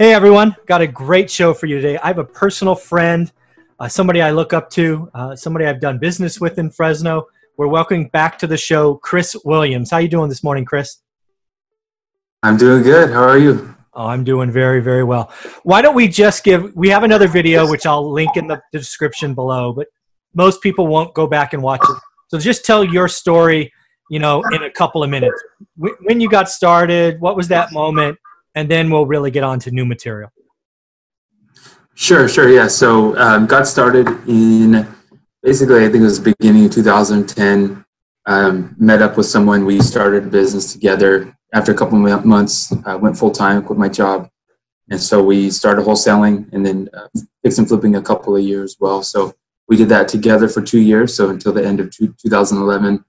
Hey everyone, got a great show for you today. I have a personal friend, uh, somebody I look up to, uh, somebody I've done business with in Fresno. We're welcoming back to the show Chris Williams. How you doing this morning, Chris? I'm doing good. How are you? Oh, I'm doing very, very well. Why don't we just give? We have another video which I'll link in the description below, but most people won't go back and watch it. So just tell your story, you know, in a couple of minutes. When you got started, what was that moment, and then we'll really get on to new material. Sure, sure, yeah. So um, got started in basically, I think it was beginning of 2010. Um, met up with someone. We started a business together after a couple of months, I went full time, quit my job, and so we started wholesaling and then uh, fix and flipping a couple of years well. So we did that together for two years, so until the end of 2011.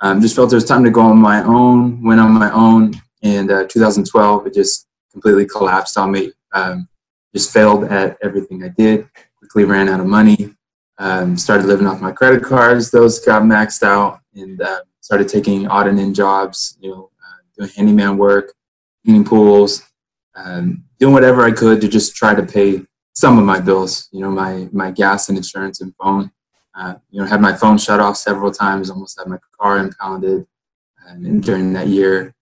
Um, just felt it was time to go on my own. Went on my own, and uh, 2012 it just completely collapsed on me. Um, just failed at everything I did. Quickly ran out of money. Um, started living off my credit cards; those got maxed out, and uh, started taking odd and end jobs. You know, doing handyman work, cleaning pools, um, doing whatever I could to just try to pay some of my bills. You know, my my gas and insurance and phone. Uh, you know, had my phone shut off several times. Almost had my car impounded um, during that year,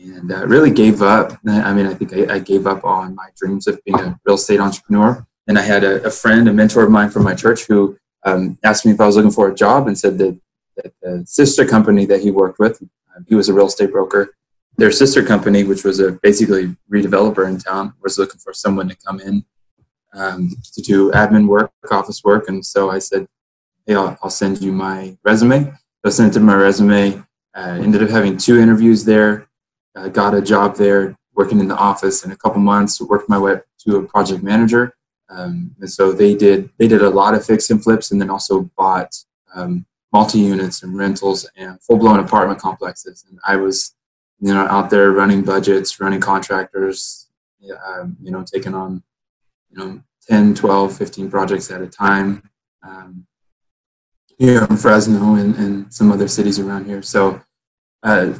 and uh, really gave up. I mean, I think I, I, gave up on my dreams of being a real estate entrepreneur. And I had a, a friend, a mentor of mine from my church, who um, asked me if I was looking for a job, and said that, that the sister company that he worked with, uh, he was a real estate broker, their sister company, which was a basically redeveloper in town, was looking for someone to come in um, to do admin work, office work, and so I said, "Hey, I'll, I'll send you my resume." So I sent him my resume. Uh, ended up having two interviews there. Uh, got a job there, working in the office. In a couple months, worked my way up to a project manager. Um, and so they did they did a lot of fix and flips, and then also bought um, multi units and rentals and full blown apartment complexes. And I was you know, out there running budgets, running contractors, um, you know, taking on, you know, 10, 12, 15 projects at a time um, here in Fresno and, and some other cities around here. So, uh,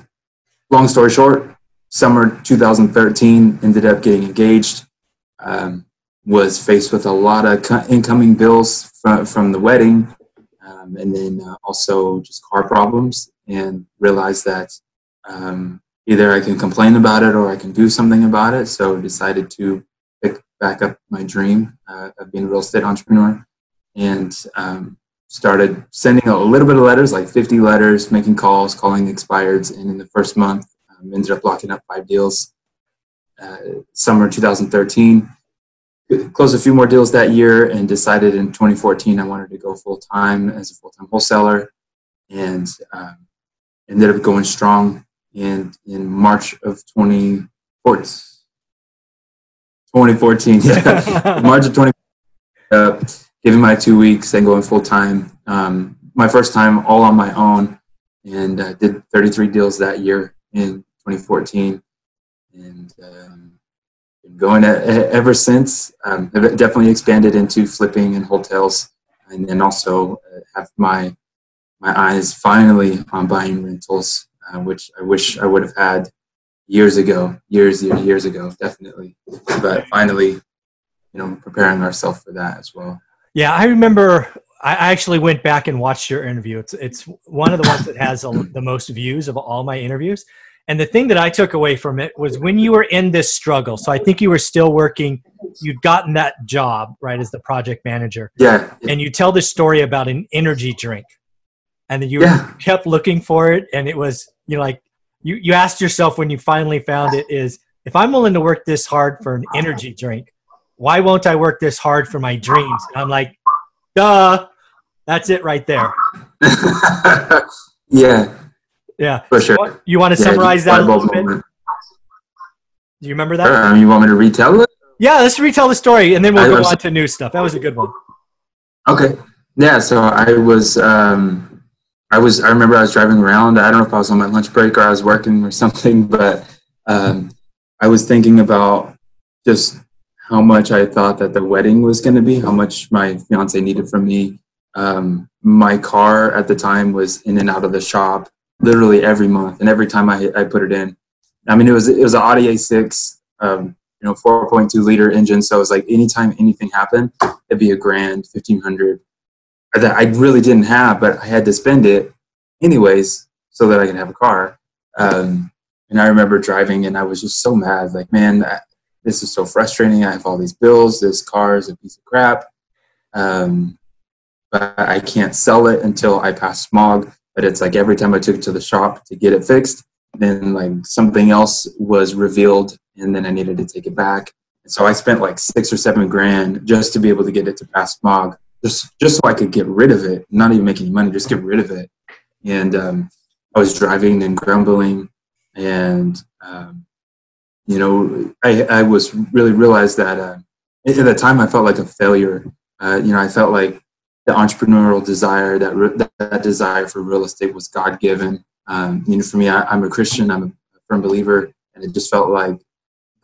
long story short, summer 2013 ended up getting engaged. Um, was faced with a lot of incoming bills from, from the wedding, um, and then uh, also just car problems, and realized that um, either I can complain about it or I can do something about it. So decided to pick back up my dream uh, of being a real estate entrepreneur and um, started sending a little bit of letters, like 50 letters, making calls, calling expireds. And in the first month, um, ended up locking up five deals. Uh, summer 2013, closed a few more deals that year and decided in 2014 I wanted to go full time as a full time wholesaler and um, ended up going strong and in March of 2014, 2014 yeah, March of 20, uh, giving my two weeks and going full time. Um, my first time all on my own, and uh, did 33 deals that year in 2014, and um, been going ever since. Um, I've definitely expanded into flipping and hotels, and then also uh, have my my eyes finally on buying rentals, uh, which I wish I would have had years ago, years, years, years ago, definitely. But finally, you know, preparing ourselves for that as well. Yeah, I remember. I actually went back and watched your interview. It's it's one of the ones that has a, the most views of all my interviews. And the thing that I took away from it was when you were in this struggle. So I think you were still working. You'd gotten that job right as the project manager. Yeah. And you tell this story about an energy drink, and then you Yeah. kept looking for it, and it was you know like you you asked yourself when you finally found it is if I'm willing to work this hard for an energy drink, why won't I work this hard for my dreams? And I'm like, duh, that's it right there. yeah, Yeah. for sure. What- You want to Yeah, summarize that a little bit? moment. Do you remember that? Sure. Um, you want me to retell it? Yeah, let's retell the story and then we'll I go on to new stuff. That was a good one. Okay. Yeah. So I was, um, I was, I remember I was driving around. I don't know if I was on my lunch break or I was working or something, but um, I was thinking about just how much I thought that the wedding was going to be, how much my fiance needed from me. Um, my car at the time was in and out of the shop literally every month, and every time I I put it in, I mean it was it was an Audi A6, um, you know, 4.2 liter engine. So it was like anytime anything happened, it'd be a grand, fifteen hundred that I really didn't have, but I had to spend it anyways so that I could have a car. Um, and I remember driving, and I was just so mad, like, man, this is so frustrating. I have all these bills. This car is a piece of crap. Um, but I can't sell it until I pass smog. But it's like every time I took it to the shop to get it fixed, then like something else was revealed, and then I needed to take it back. And so I spent like six or seven grand just to be able to get it to pass smog just just so I could get rid of it, not even make any money, just get rid of it. And um, I was driving and grumbling, and um, you know, I I was really realized that uh, at the time I felt like a failure. Uh, you know, I felt like the entrepreneurial desire, that re- that desire for real estate was God given. Um, you know, for me, I, I'm a Christian, I'm a firm believer, and it just felt like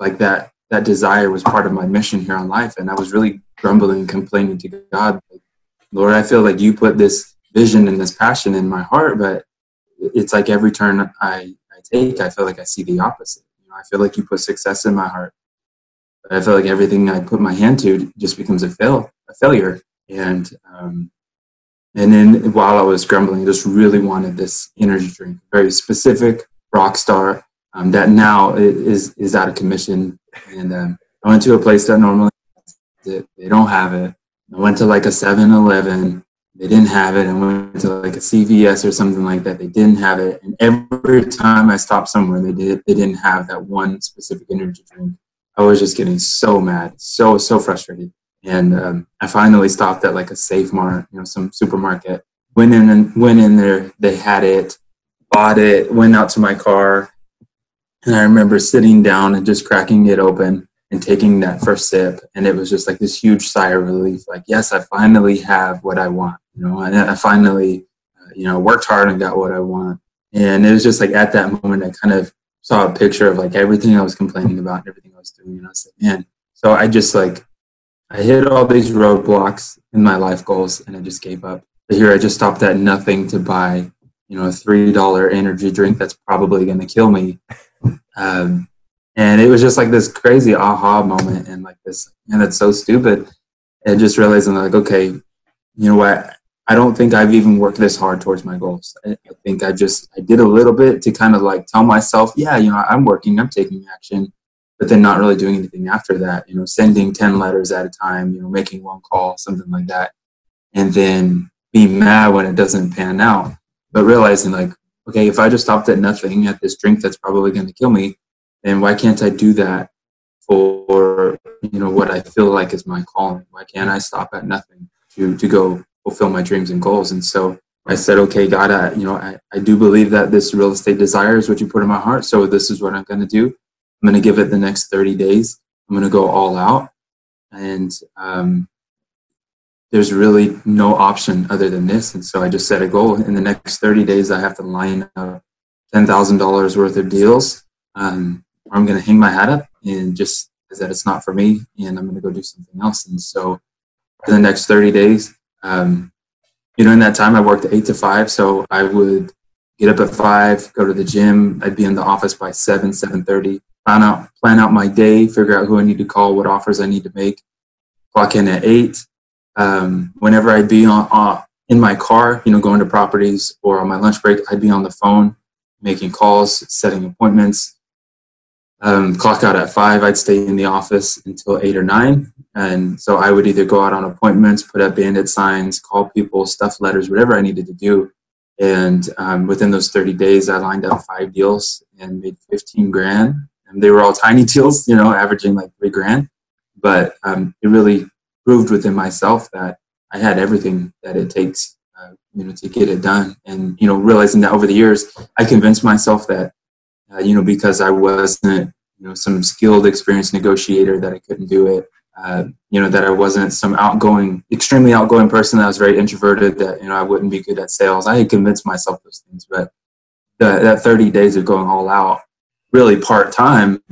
like that that desire was part of my mission here on life. And I was really grumbling and complaining to God, like, Lord, I feel like you put this vision and this passion in my heart, but it's like every turn I, I take, I feel like I see the opposite. You know, I feel like you put success in my heart, but I feel like everything I put my hand to just becomes a fail, a failure. And um, and then while I was grumbling, I just really wanted this energy drink, very specific Rockstar um, that now is is out of commission. And um, I went to a place that normally. They don't have it. I went to like a 7-Eleven. They didn't have it. I went to like a CVS or something like that. They didn't have it. And every time I stopped somewhere, they did. They didn't have that one specific energy drink. I was just getting so mad, so so frustrated. And um, I finally stopped at like a Save Mart, you know, some supermarket. Went in and went in there. They had it. Bought it. Went out to my car. And I remember sitting down and just cracking it open and taking that first sip and it was just like this huge sigh of relief like yes i finally have what i want you know and i finally uh, you know worked hard and got what i want and it was just like at that moment i kind of saw a picture of like everything i was complaining about and everything i was doing and i was like man so i just like i hit all these roadblocks in my life goals and i just gave up. But here i just stopped at nothing to buy you know a three dollar energy drink that's probably going to kill me. Um, and it was just like this crazy aha moment and like this and it's so stupid. And just realizing like okay you know what? I don't think i've even worked this hard towards my goals. I, I think i just i did a little bit to kind of like tell myself yeah you know i'm working i'm taking action but then not really doing anything after that you know sending 10 letters at a time you know making one call something like that and then being mad when it doesn't pan out but realizing like okay if i just stopped at nothing at this drink that's probably going to kill me and why can't I do that for you know what I feel like is my calling? Why can't I stop at nothing to to go fulfill my dreams and goals? And so I said, okay, God, I, you know, I, I do believe that this real estate desire is what you put in my heart. So this is what I'm going to do. I'm going to give it the next 30 days. I'm going to go all out. And um, there's really no option other than this. And so I just set a goal. In the next 30 days, I have to line up $10,000 worth of deals. Um, I'm going to hang my hat up and just that it's not for me and I'm going to go do something else. And so for the next 30 days, um, you know, in that time I worked eight to five. So I would get up at five, go to the gym. I'd be in the office by seven, 7.30, plan out, plan out my day, figure out who I need to call, what offers I need to make, clock in at eight. Um, whenever I'd be on, uh, in my car, you know, going to properties or on my lunch break, I'd be on the phone making calls, setting appointments. Um, clock out at five, I'd stay in the office until eight or nine. And so I would either go out on appointments, put up bandit signs, call people, stuff letters, whatever I needed to do. And um, within those 30 days, I lined up five deals and made 15 grand. And they were all tiny deals, you know, averaging like three grand. But um, it really proved within myself that I had everything that it takes, uh, you know, to get it done. And you know, realizing that over the years, I convinced myself that, uh, you know, because I wasn't, you know, some skilled, experienced negotiator, that I couldn't do it. Uh, you know, that I wasn't some outgoing, extremely outgoing person. That I was very introverted. That you know, I wouldn't be good at sales. I had convinced myself those things, but the, that 30 days of going all out, really part time,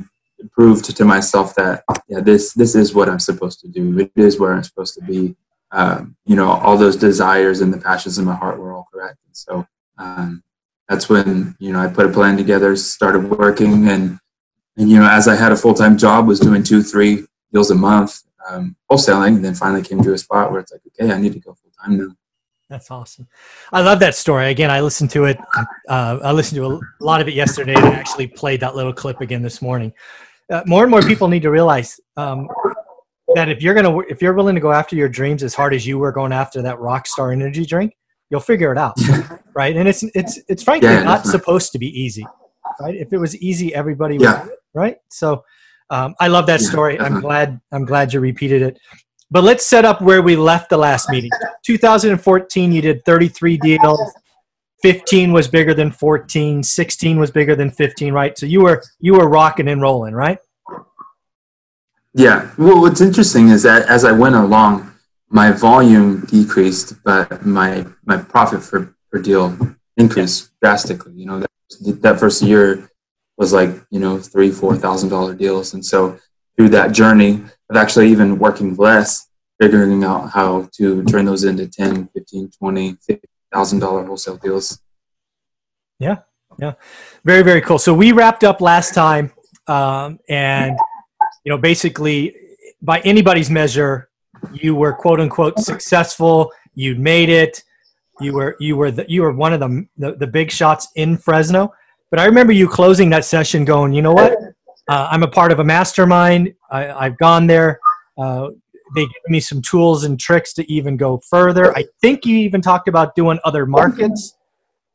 proved to myself that yeah, this this is what I'm supposed to do. It is where I'm supposed to be um, you know, all those desires and the passions in my heart were all correct. And so um, that's when, you know, I put a plan together, started working and, and, you know, as I had a full-time job, was doing two, three deals a month, um, wholesaling, and then finally came to a spot where it's like, okay, I need to go full-time now. That's awesome. I love that story. Again, I listened to it. Uh, I listened to a lot of it yesterday and I actually played that little clip again this morning. Uh, more and more people need to realize um, that if you're gonna if you're willing to go after your dreams as hard as you were going after that Rockstar energy drink, you'll figure it out, right? And it's it's it's frankly yeah, not supposed to be easy, right? If it was easy, everybody yeah. would, right? So um, I love that story. I'm glad I'm glad you repeated it. But let's set up where we left the last meeting. 2014, you did 33 deals. 15 was bigger than 14. 16 was bigger than 15, right? So you were you were rocking and rolling, right? Yeah. Well, what's interesting is that as I went along, my volume decreased, but my my profit for per deal increased drastically. You know, that, that first year was like you know three four thousand dollar deals, and so through that journey actually even working less, figuring out how to turn those into 10, 15, 20, thousand dollar wholesale deals. Yeah, yeah, very very cool. So we wrapped up last time, um, and you know, basically by anybody's measure, you were quote unquote successful. You made it. You were you were the, you were one of the, the, the big shots in Fresno. But I remember you closing that session, going, you know what? Uh, I'm a part of a mastermind. I, have gone there. Uh, they give me some tools and tricks to even go further. I think you even talked about doing other markets.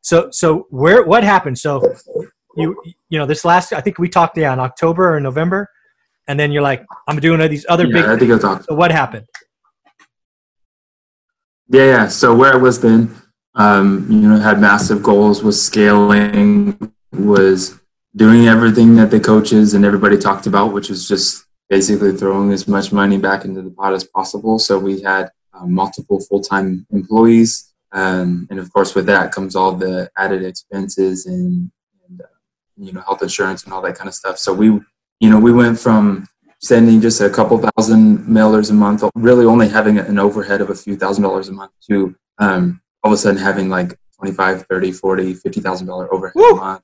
So so where what happened? So you you know this last I think we talked yeah in October or November and then you're like, I'm doing these other yeah, big. I think I talked. So what happened? Yeah, yeah. So where I was then, um, you know, had massive goals, was scaling, was doing everything that the coaches and everybody talked about, which was just basically throwing as much money back into the pot as possible. So we had uh, multiple full-time employees, um, and of course, with that comes all the added expenses and, and uh, you know health insurance and all that kind of stuff. So we you know, we went from sending just a couple thousand mailers a month, really only having an overhead of a few thousand dollars a month, to um, all of a sudden having like 25, 30, 40, 50,000 dollar overhead Woo! a month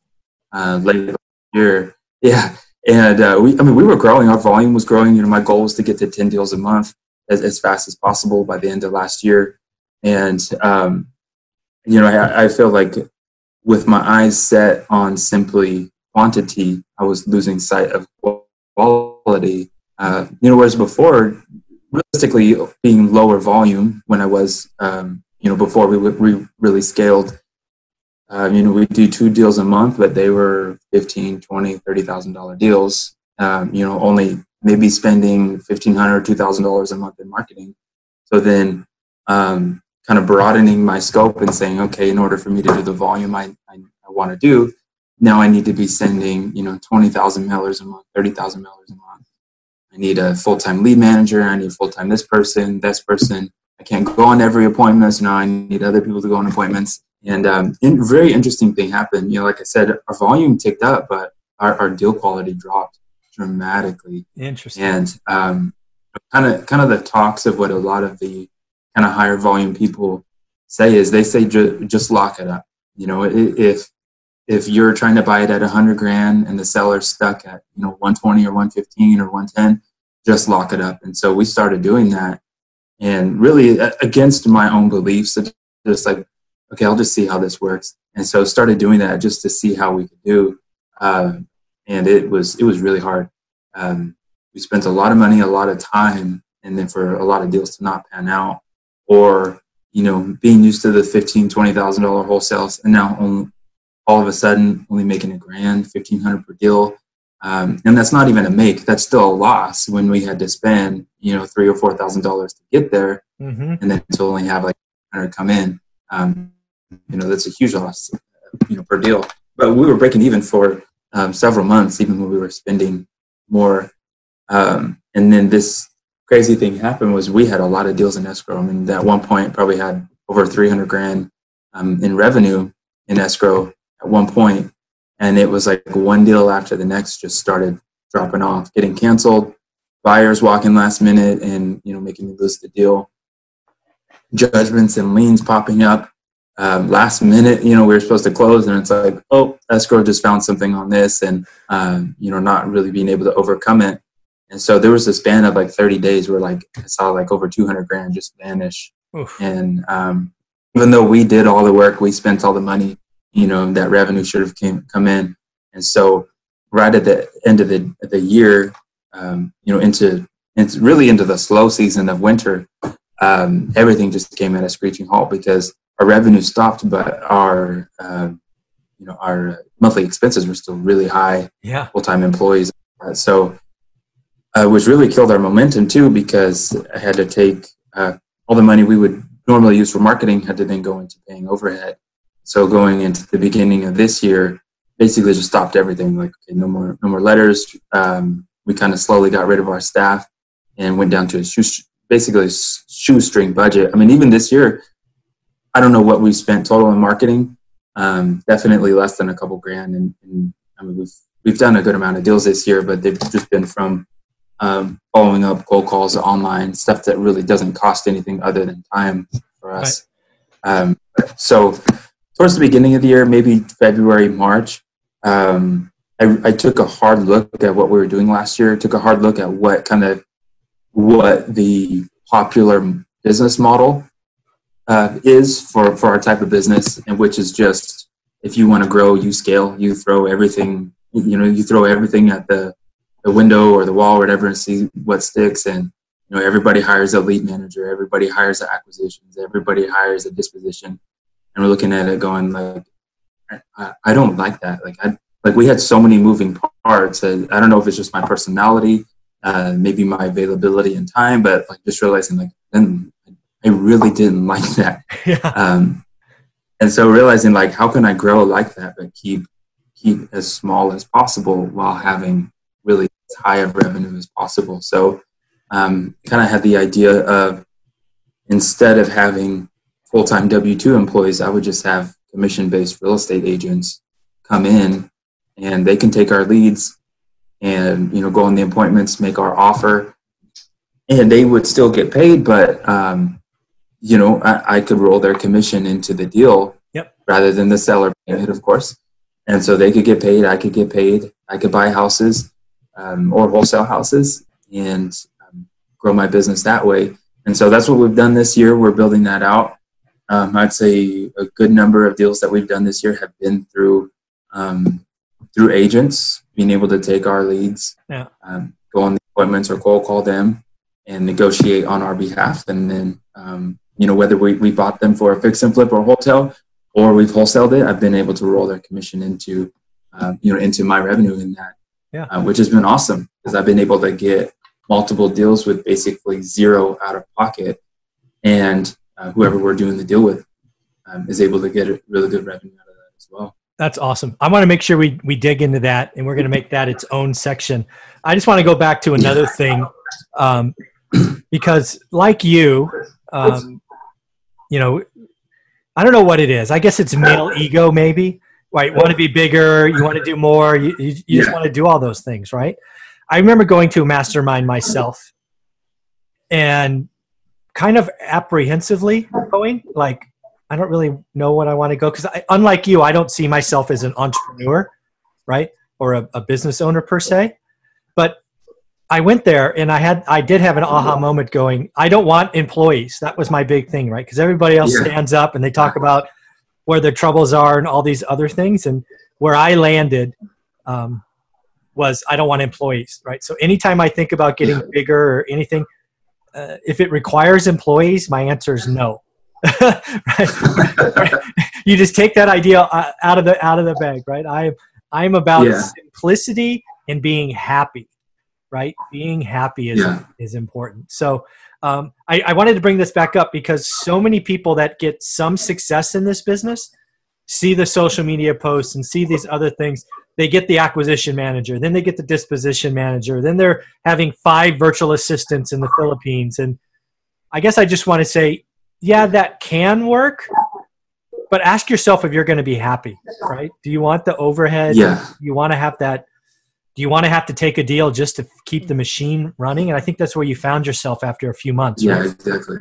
uh, late year. Yeah. And uh, we, I mean, we were growing, our volume was growing. You know, my goal was to get to 10 deals a month as, as fast as possible by the end of last year. And, um, you know, I, I feel like with my eyes set on simply quantity, I was losing sight of quality. Uh, you know, whereas before, realistically, being lower volume when I was, um, you know, before we, we really scaled, uh, you know, we do two deals a month, but they were 15, 20, $30,000 deals, um, you know, only maybe spending $1,500 or $2,000 a month in marketing. So then, um, kind of broadening my scope and saying, okay, in order for me to do the volume I, I, I want to do, now I need to be sending, you know, 20,000 mailers a month, 30,000 mailers a month. I need a full-time lead manager. I need full-time this person, this person. I can't go on every appointment. So now I need other people to go on appointments. And um, very interesting thing happened. You know, like I said, our volume ticked up, but our, our deal quality dropped. dramatically. Interesting. And um, kind of kind of the talks of what a lot of the kind of higher volume people say is they say ju- just lock it up. You know, if if you're trying to buy it at 100 grand and the seller's stuck at you know 120 or 115 or 110 just lock it up and so we started doing that and really against my own beliefs just like okay i'll just see how this works and so started doing that just to see how we could do um, and it was it was really hard um, we spent a lot of money a lot of time and then for a lot of deals to not pan out or you know being used to the 15 20000 dollar wholesales and now only all of a sudden only making a grand, fifteen hundred per deal, um, and that's not even a make. That's still a loss when we had to spend you know three or four thousand dollars to get there, mm-hmm. and then to only have like hundred come in. Um, you know that's a huge loss, you know, per deal. But we were breaking even for um, several months, even when we were spending more. Um, and then this crazy thing happened was we had a lot of deals in escrow. I mean, at one point probably had over 300 grand um, in revenue in escrow at one point, and it was like one deal after the next just started dropping off, getting canceled. Buyers walking last minute and you know making me lose the deal. Judgments and liens popping up um, last minute. You know we were supposed to close, and it's like, oh, escrow just found something on this, and um, you know not really being able to overcome it. And so there was a span of like 30 days where like I saw like over 200 grand just vanish. Oof. And um, even though we did all the work, we spent all the money you know that revenue should have came come in and so right at the end of the the year um, you know into it's really into the slow season of winter um, everything just came at a screeching halt because our revenue stopped but our um, you know our monthly expenses were still really high yeah full-time employees uh, so uh, which really killed our momentum too because i had to take uh, all the money we would normally use for marketing had to then go into paying overhead so going into the beginning of this year, basically just stopped everything. Like okay, no more no more letters. Um, we kind of slowly got rid of our staff and went down to a shoe, basically a shoestring budget. I mean, even this year, I don't know what we spent total in marketing. Um, definitely less than a couple grand. And, and, I mean, we've we've done a good amount of deals this year, but they've just been from um, following up cold calls online stuff that really doesn't cost anything other than time for us. Right. Um, so towards the beginning of the year, maybe February, March, um, I, I, took a hard look at what we were doing last year. Took a hard look at what kind of what the popular business model uh, is for for our type of business, and which is just if you want to grow, you scale, you throw everything, you know, you throw everything at the the window or the wall or whatever, and see what sticks. And you know, everybody hires a lead manager, everybody hires acquisitions, everybody hires a disposition. And we're looking at it going like I, I don't like that. Like I like we had so many moving parts that I don't know if it's just my personality uh, maybe my availability and time but like just realizing like then I really didn't like that yeah. um, and so realizing like how can I grow like that but keep keep as small as possible while having really as high of revenue as possible so um, kind of had the idea of instead of having full-time W-2 employees, I would just have commission-based real estate agents come in and they can take our leads and you know go on the appointments, make our offer, and they would still get paid, but um, you know I, I, could roll their commission into the deal yep. rather than the seller paying it, of course. And so they could get paid, I could get paid, I could buy houses um, or wholesale houses and um, grow my business that way. And so that's what we've done this year. We're building that out. Um, I'd say a good number of deals that we've done this year have been through um, through agents, being able to take our leads, yeah. um, go on the appointments or cold call them, and negotiate on our behalf. And then, um, you know, whether we, we bought them for a fix and flip or a hotel, or we've wholesaled it, I've been able to roll their commission into, uh, you know, into my revenue in that, yeah. uh, which has been awesome because I've been able to get multiple deals with basically zero out of pocket. And uh, whoever we're doing the deal with um, is able to get a really good revenue out of that as well. That's awesome. I want to make sure we, we dig into that and we're going to make that its own section. I just want to go back to another thing um, because, like you, um, you know, I don't know what it is. I guess it's male ego, maybe. Right? You want to be bigger, you want to do more, you, you, you yeah. just want to do all those things, right? I remember going to a mastermind myself and kind of apprehensively going, like, I don't really know what I want to go because unlike you, I don't see myself as an entrepreneur, right, or a, a business owner per se. But I went there and I had I did have an aha moment going. I don't want employees. That was my big thing, right? Because everybody else yeah. stands up and they talk about where their troubles are and all these other things. And where I landed um, was I don't want employees, right? So anytime I think about getting yeah. bigger or anything, uh, if it requires employees, my answer is no. right? you just take that idea uh, out of the out of the bag, right? I am I'm about yeah. simplicity and being happy, right? Being happy is yeah. is important. So um, I, I wanted to bring this back up because so many people that get some success in this business see the social media posts and see these other things they get the acquisition manager then they get the disposition manager then they're having five virtual assistants in the philippines and i guess i just want to say yeah, that can work, but ask yourself if you're going to be happy, right? Do you want the overhead? Yeah. You want to have that. Do you want to have to take a deal just to keep the mm. machine running? And I think that's where you found yourself after a few months. Yeah, right? exactly.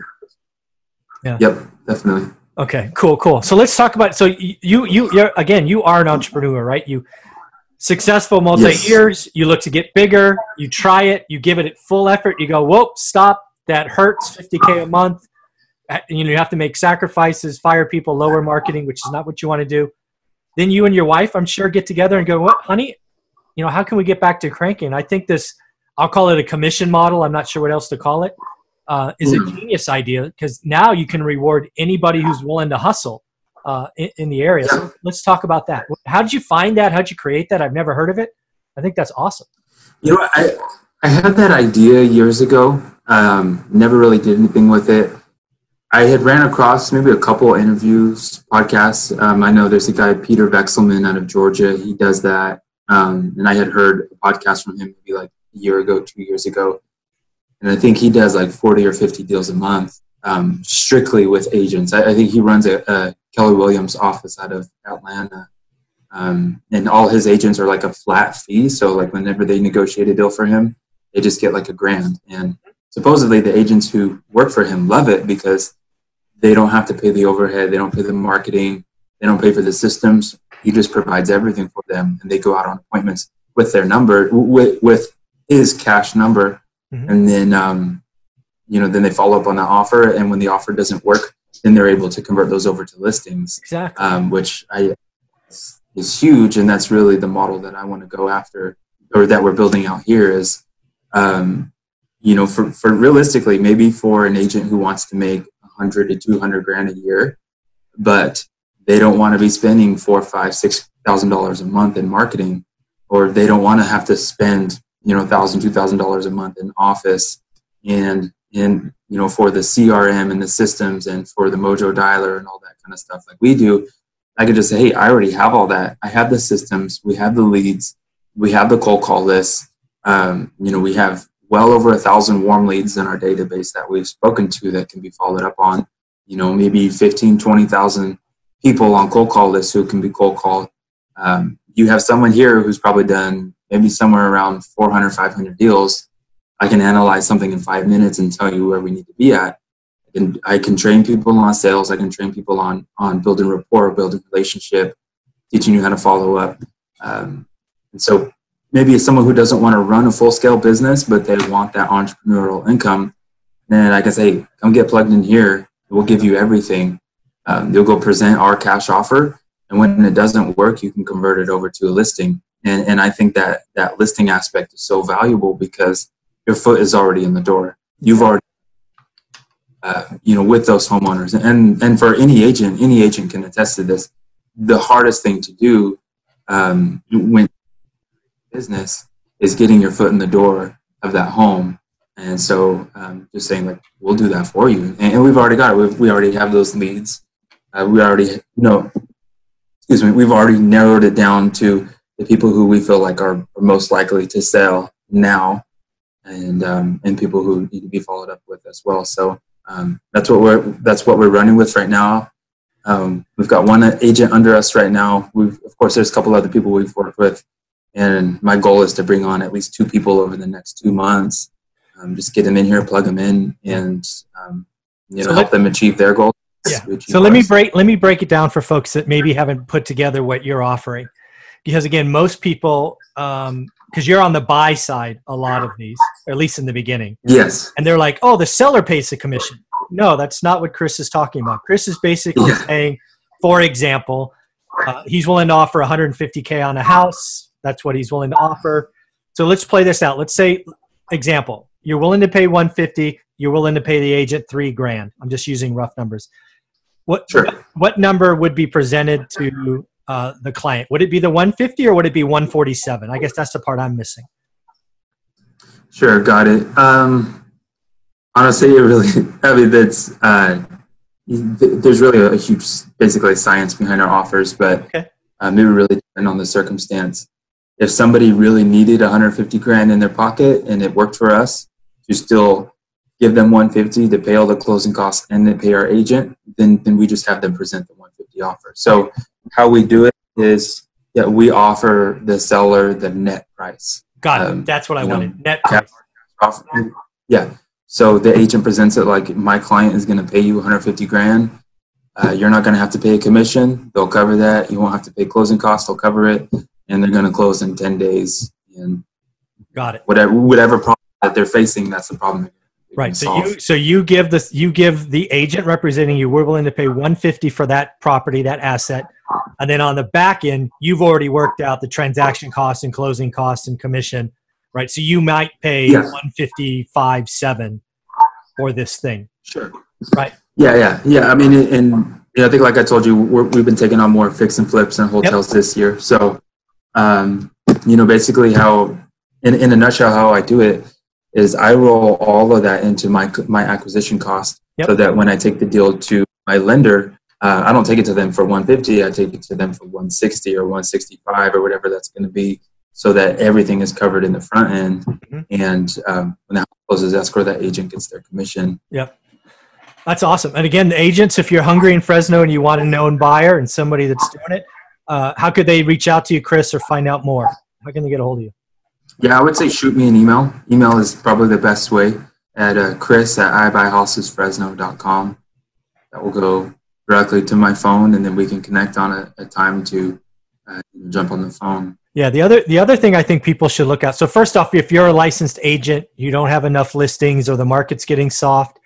Yeah. Yep, definitely. Okay, cool, cool. So let's talk about. So you, you, you're again, you are an entrepreneur, right? You successful multi years. Yes. You look to get bigger. You try it. You give it full effort. You go, whoa, stop. That hurts. 50k a month uh, you know you have to make sacrifices fire people lower marketing which is not what you want to do then you and your wife i'm sure get together and go what honey you know how can we get back to cranking? I think this i'll call it a commission model. I'm not sure what else to call it uh, is a hmm. genius idea because now you can reward anybody who's willing to hustle uh, in, in, the area. So let's talk about that. How did you find that? How did you create that? I've never heard of it. I think that's awesome. You know i i had that idea years ago. Um, never really did anything with it. I had ran across maybe a couple interviews, podcasts. Um, I know there's a guy, Peter Vekselman out of Georgia. He does that. Um, and I had heard a podcast from him maybe like a year ago, two years ago. And I think he does like 40 or 50 deals a month, um, strictly with agents. I, I, think he runs a, a, Keller Williams office out of Atlanta. Um, and all his agents are like a flat fee. So like whenever they negotiate a deal for him, they just get like a grand. And supposedly the agents who work for him love it because they don't have to pay the overhead, they don't pay the marketing, they don't pay for the systems. He just provides everything for them, and they go out on appointments with their number, with with his cash number, mm-hmm. and then um, you know then they follow up on the offer, and when the offer doesn't work, then they're able to convert those over to listings. Exactly. Um, which I is huge, and that's really the model that I want to go after, or that we're building out here. Is um, you know, for, for realistically, maybe for an agent who wants to make 100 to 200 grand a year, but they don't want to be spending four, five, six thousand dollars a month in marketing, or they don't want to have to spend you know thousand, two thousand dollars a month in office and in you know for the CRM and the systems and for the Mojo dialer and all that kind of stuff like we do. I could just say, hey, I already have all that. I have the systems, we have the leads, we have the cold call list. Um, you know, we have well over a thousand warm leads in our database that we've spoken to that can be followed up on. You know, maybe 15, 20,000 people on cold call lists who can be cold called. Um, you have someone here who's probably done maybe somewhere around 400, 500 deals. I can analyze something in five minutes and tell you where we need to be at. And I can train people on sales. I can train people on on building rapport, building relationship, teaching you how to follow up. Um, and so maybe it's someone who doesn't want to run a full scale business, but they want that entrepreneurial income, then I can say, come get plugged in here. We'll give you everything. Um, you'll go present our cash offer. And when it doesn't work, you can convert it over to a listing. And, and I think that that listing aspect is so valuable because your foot is already in the door. You've already, uh, you know, with those homeowners. And, and for any agent, any agent can attest to this. The hardest thing to do um, when business is getting your foot in the door of that home. And so um, just saying like, we'll do that for you. And, and we've already got it. We've, we already have those leads. Uh, we already you know, excuse me, we've already narrowed it down to the people who we feel like are, most likely to sell now and, um, and people who need to be followed up with as well. So um, that's what we're, that's what we're running with right now. Um, we've got one agent under us right now. We've, of course, there's a couple other people we've worked with and my goal is to bring on at least two people over the next two months. Um, just get them in here, plug them in, and um, you know, so help them achieve their goals. Yeah. So let me break let me break it down for folks that maybe haven't put together what you're offering, because again, most people, because um, you're on the buy side a lot of these, or at least in the beginning. Yes. And they're like, oh, the seller pays the commission. No, that's not what Chris is talking about. Chris is basically yeah. saying, for example, uh, he's willing to offer 150k on a house. That's what he's willing to offer. So let's play this out. Let's say, example, you're willing to pay 150. You're willing to pay the agent three grand. I'm just using rough numbers. What sure. what, what number would be presented to uh, the client? Would it be the 150 or would it be 147? I guess that's the part I'm missing. Sure, got it. Um, honestly, it really, I mean, that's uh, there's really a, huge, basically, science behind our offers, but okay. um, it would really depend on the circumstance. If somebody really needed 150 grand in their pocket and it worked for us to still give them 150 to pay all the closing costs and then pay our agent, then then we just have them present the 150 offer. So how we do it is that we offer the seller the net price. Got it. Um, That's what I wanted. Know, net price. Yeah. So the agent presents it like my client is going to pay you 150 grand. Uh, you're not going to have to pay a commission. They'll cover that. You won't have to pay closing costs. They'll cover it, and they're going to close in 10 days. And got it. Whatever whatever problem that they're facing, that's the problem. Right. So you so you give this you give the agent representing you. We're willing to pay 150 for that property, that asset, and then on the back end, you've already worked out the transaction costs and closing costs and commission right? So you might pay yes. 155 seven for this thing. Sure. Right. Yeah, yeah, yeah. I mean, and you know, I think like I told you, we have been taking on more fix and flips and hotels yep. this year. So, um, you know, basically how, in, in a nutshell, how I do it is I roll all of that into my my acquisition cost, yep. so that when I take the deal to my lender, uh, I don't take it to them for 150. I take it to them for 160 or 165 or whatever that's going to be so that everything is covered in the front end. Mm-hmm. And um, when the house closes escrow, that agent gets their commission. Yep. That's awesome. And again, the agents, if you're hungry in Fresno and you want a known buyer and somebody that's doing it, uh, how could they reach out to you, Chris, or find out more? How can they get a hold of you? Yeah, I would say shoot me an email. Email is probably the best way at uh, chris at ibuyhousesfresno.com. That will go directly to my phone, and then we can connect on a, a time to uh, jump on the phone. Yeah, the other the other thing I think people should look at. So first off, if you're a licensed agent, you don't have enough listings or the market's getting soft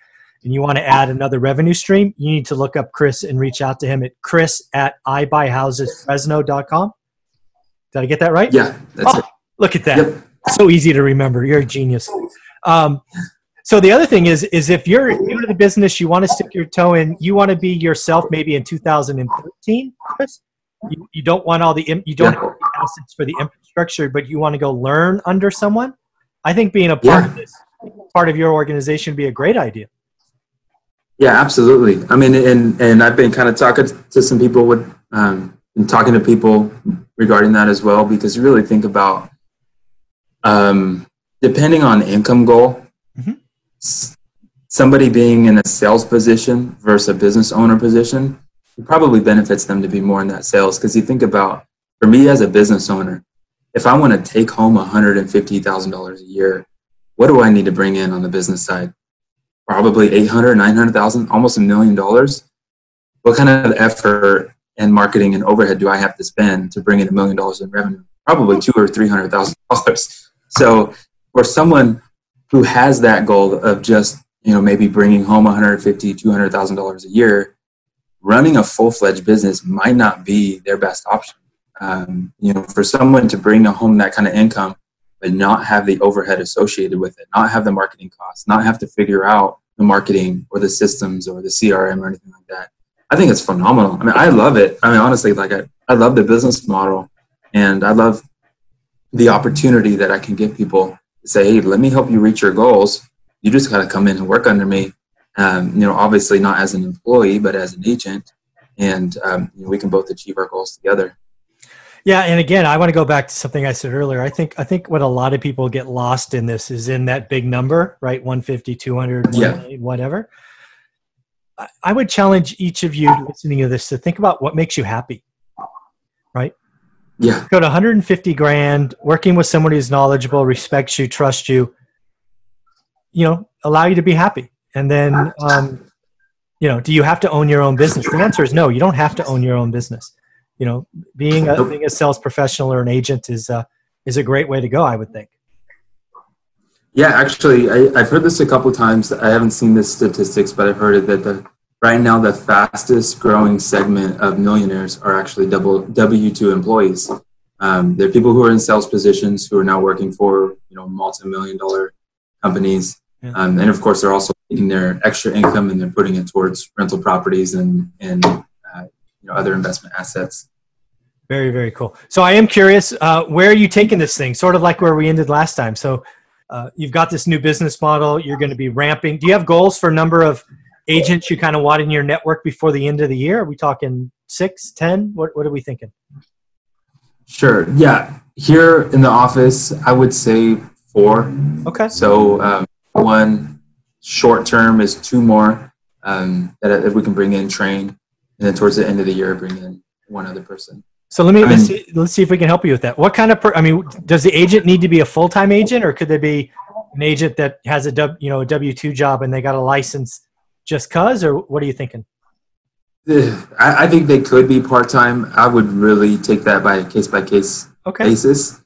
and you want to add another revenue stream, you need to look up Chris and reach out to him at chris at ibuyhousesfresno.com. Did I get that right? Yeah, that's oh, it. Look at that. Yep. So easy to remember. You're a genius. Um, so the other thing is, is if you're new to the business, you want to stick your toe in, you want to be yourself maybe in 2013, Chris? you, you don't want all the you don't yeah. have the assets for the infrastructure, but you want to go learn under someone. I think being a part yeah. of this part of your organization would be a great idea. Yeah, absolutely. I mean, and and I've been kind of talking to some people with um, and talking to people regarding that as well because you really think about um, depending on income goal. Mm-hmm. Somebody being in a sales position versus a business owner position, it probably benefits them to be more in that sales because you think about for me as a business owner if i want to take home $150000 a year what do i need to bring in on the business side probably 800 900000 almost a million dollars what kind of effort and marketing and overhead do i have to spend to bring in a million dollars in revenue probably two or three hundred thousand dollars so for someone who has that goal of just you know maybe bringing home 150 200000 dollars a year running a full-fledged business might not be their best option. Um, you know, for someone to bring home that kind of income, but not have the overhead associated with it, not have the marketing costs, not have to figure out the marketing or the systems or the CRM or anything like that. I think it's phenomenal. I mean, I love it. I mean, honestly, like I, I love the business model and I love the opportunity that I can give people to say, hey, let me help you reach your goals. You just got to come in and work under me um, you know, obviously not as an employee, but as an agent, and um, you know, we can both achieve our goals together. Yeah, and again, I want to go back to something I said earlier. I think I think what a lot of people get lost in this is in that big number, right? 150, 200, yeah. whatever. I would challenge each of you listening to this to think about what makes you happy, right? Yeah. Go to 150 grand, working with someone who's knowledgeable, respects you, trusts you, you know, allow you to be happy. And then, um, you know, do you have to own your own business? The answer is no. You don't have to own your own business. You know, being a being a sales professional or an agent is uh, is a great way to go. I would think. Yeah, actually, I, have heard this a couple times. I haven't seen the statistics, but I've heard it that the right now the fastest growing segment of millionaires are actually double W two employees. Um, they're people who are in sales positions who are now working for you know multi million dollar companies, yeah. um, and of course they're also taking their extra income and they're putting it towards rental properties and and uh, you know other investment assets. Very very cool. So I am curious, uh, where are you taking this thing? Sort of like where we ended last time. So uh, you've got this new business model. You're going to be ramping. Do you have goals for a number of agents you kind of want in your network before the end of the year? Are we talking six, ten? What What are we thinking? Sure. Yeah. Here in the office, I would say four. Okay. So um, one short term is two more um, that, that we can bring in, train, and then towards the end of the year, bring in one other person. So let me let's see, let's see if we can help you with that. What kind of per, I mean, does the agent need to be a full time agent, or could they be an agent that has a w, you know a W two job and they got a license just cause, or what are you thinking? I, I think they could be part time. I would really take that by case by case basis.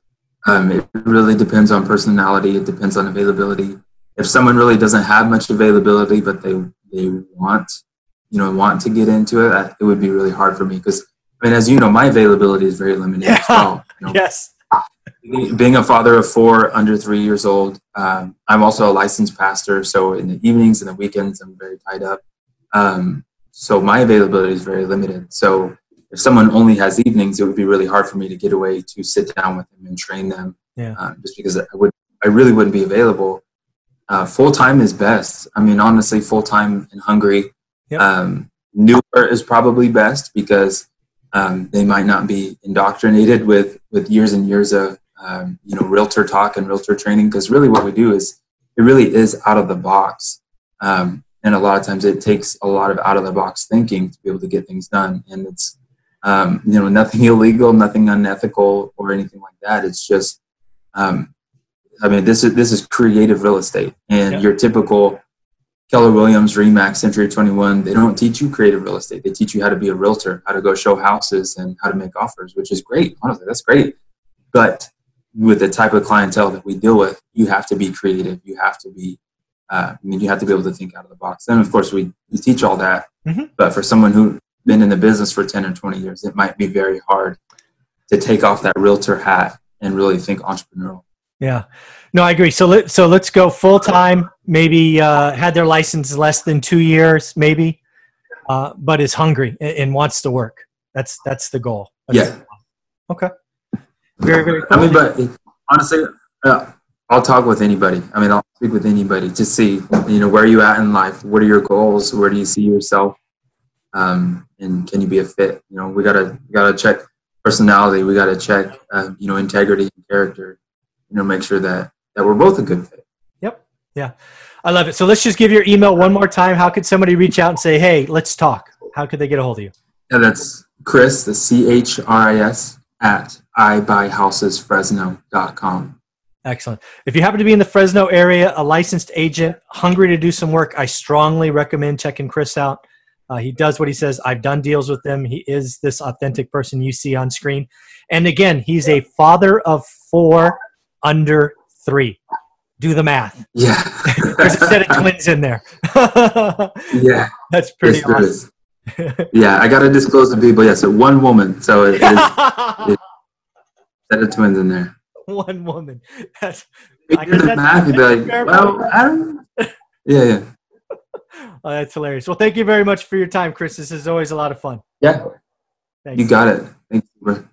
Um, it really depends on personality. It depends on availability. If someone really doesn't have much availability, but they they want you know want to get into it, it would be really hard for me because I mean, as you know, my availability is very limited yeah. well. You know? Yes. Being a father of four under three years old, um, I'm also a licensed pastor. So in the evenings and the weekends, I'm very tied up. Um, so my availability is very limited. So if someone only has evenings, it would be really hard for me to get away to sit down with them and train them. Yeah. Uh, just because I would, I really wouldn't be available. Uh, full time is best. I mean, honestly, full time in hungry. Yep. Um, newer is probably best because um, they might not be indoctrinated with with years and years of um, you know realtor talk and realtor training because really what we do is it really is out of the box um, and a lot of times it takes a lot of out of the box thinking to be able to get things done and it's um, you know nothing illegal nothing unethical or anything like that it's just um, i mean this is this is creative real estate and yeah. your typical Keller Williams, Remax, Century 21, they don't teach you creative real estate. They teach you how to be a realtor, how to go show houses, and how to make offers, which is great. Honestly, that's great. But with the type of clientele that we deal with, you have to be creative. You have to be, uh, I mean, you have to be able to think out of the box. And of course, we, we teach all that. Mm-hmm. But for someone who's been in the business for 10 or 20 years, it might be very hard to take off that realtor hat and really think entrepreneurial. Yeah. No, I agree. So let so let's go full time. Maybe uh, had their license less than two years, maybe, uh, but is hungry and, and, wants to work. That's that's the goal. That's yeah. The okay. Very very. Cool. I mean, but honestly, uh, I'll talk with anybody. I mean, I'll speak with anybody to see, you know, where are you at in life? What are your goals? Where do you see yourself? Um, and can you be a fit? You know, we gotta we gotta check personality. We gotta check, uh, you know, integrity and character. You know, make sure that that we're both a good fit. Yep. Yeah. I love it. So let's just give your email one more time. How could somebody reach out and say, hey, let's talk? How could they get a hold of you? Yeah, that's Chris, the C H R I S, at ibuyhousesfresno.com. Excellent. If you happen to be in the Fresno area, a licensed agent, hungry to do some work, I strongly recommend checking Chris out. Uh, he does what he says. I've done deals with him. He is this authentic person you see on screen. And again, he's a father of four under three. Do the math. Yeah. There's a set of twins in there. yeah. That's pretty yes, awesome. yeah, I got to disclose to people. Yeah, so one woman. So it is, set of twins in there. One woman. That's. I the math, you'd be like, well, I don't. Yeah, yeah. Oh, that's hilarious. Well, thank you very much for your time, Chris. This is always a lot of fun. Yeah. Thanks. You got it. Thank you.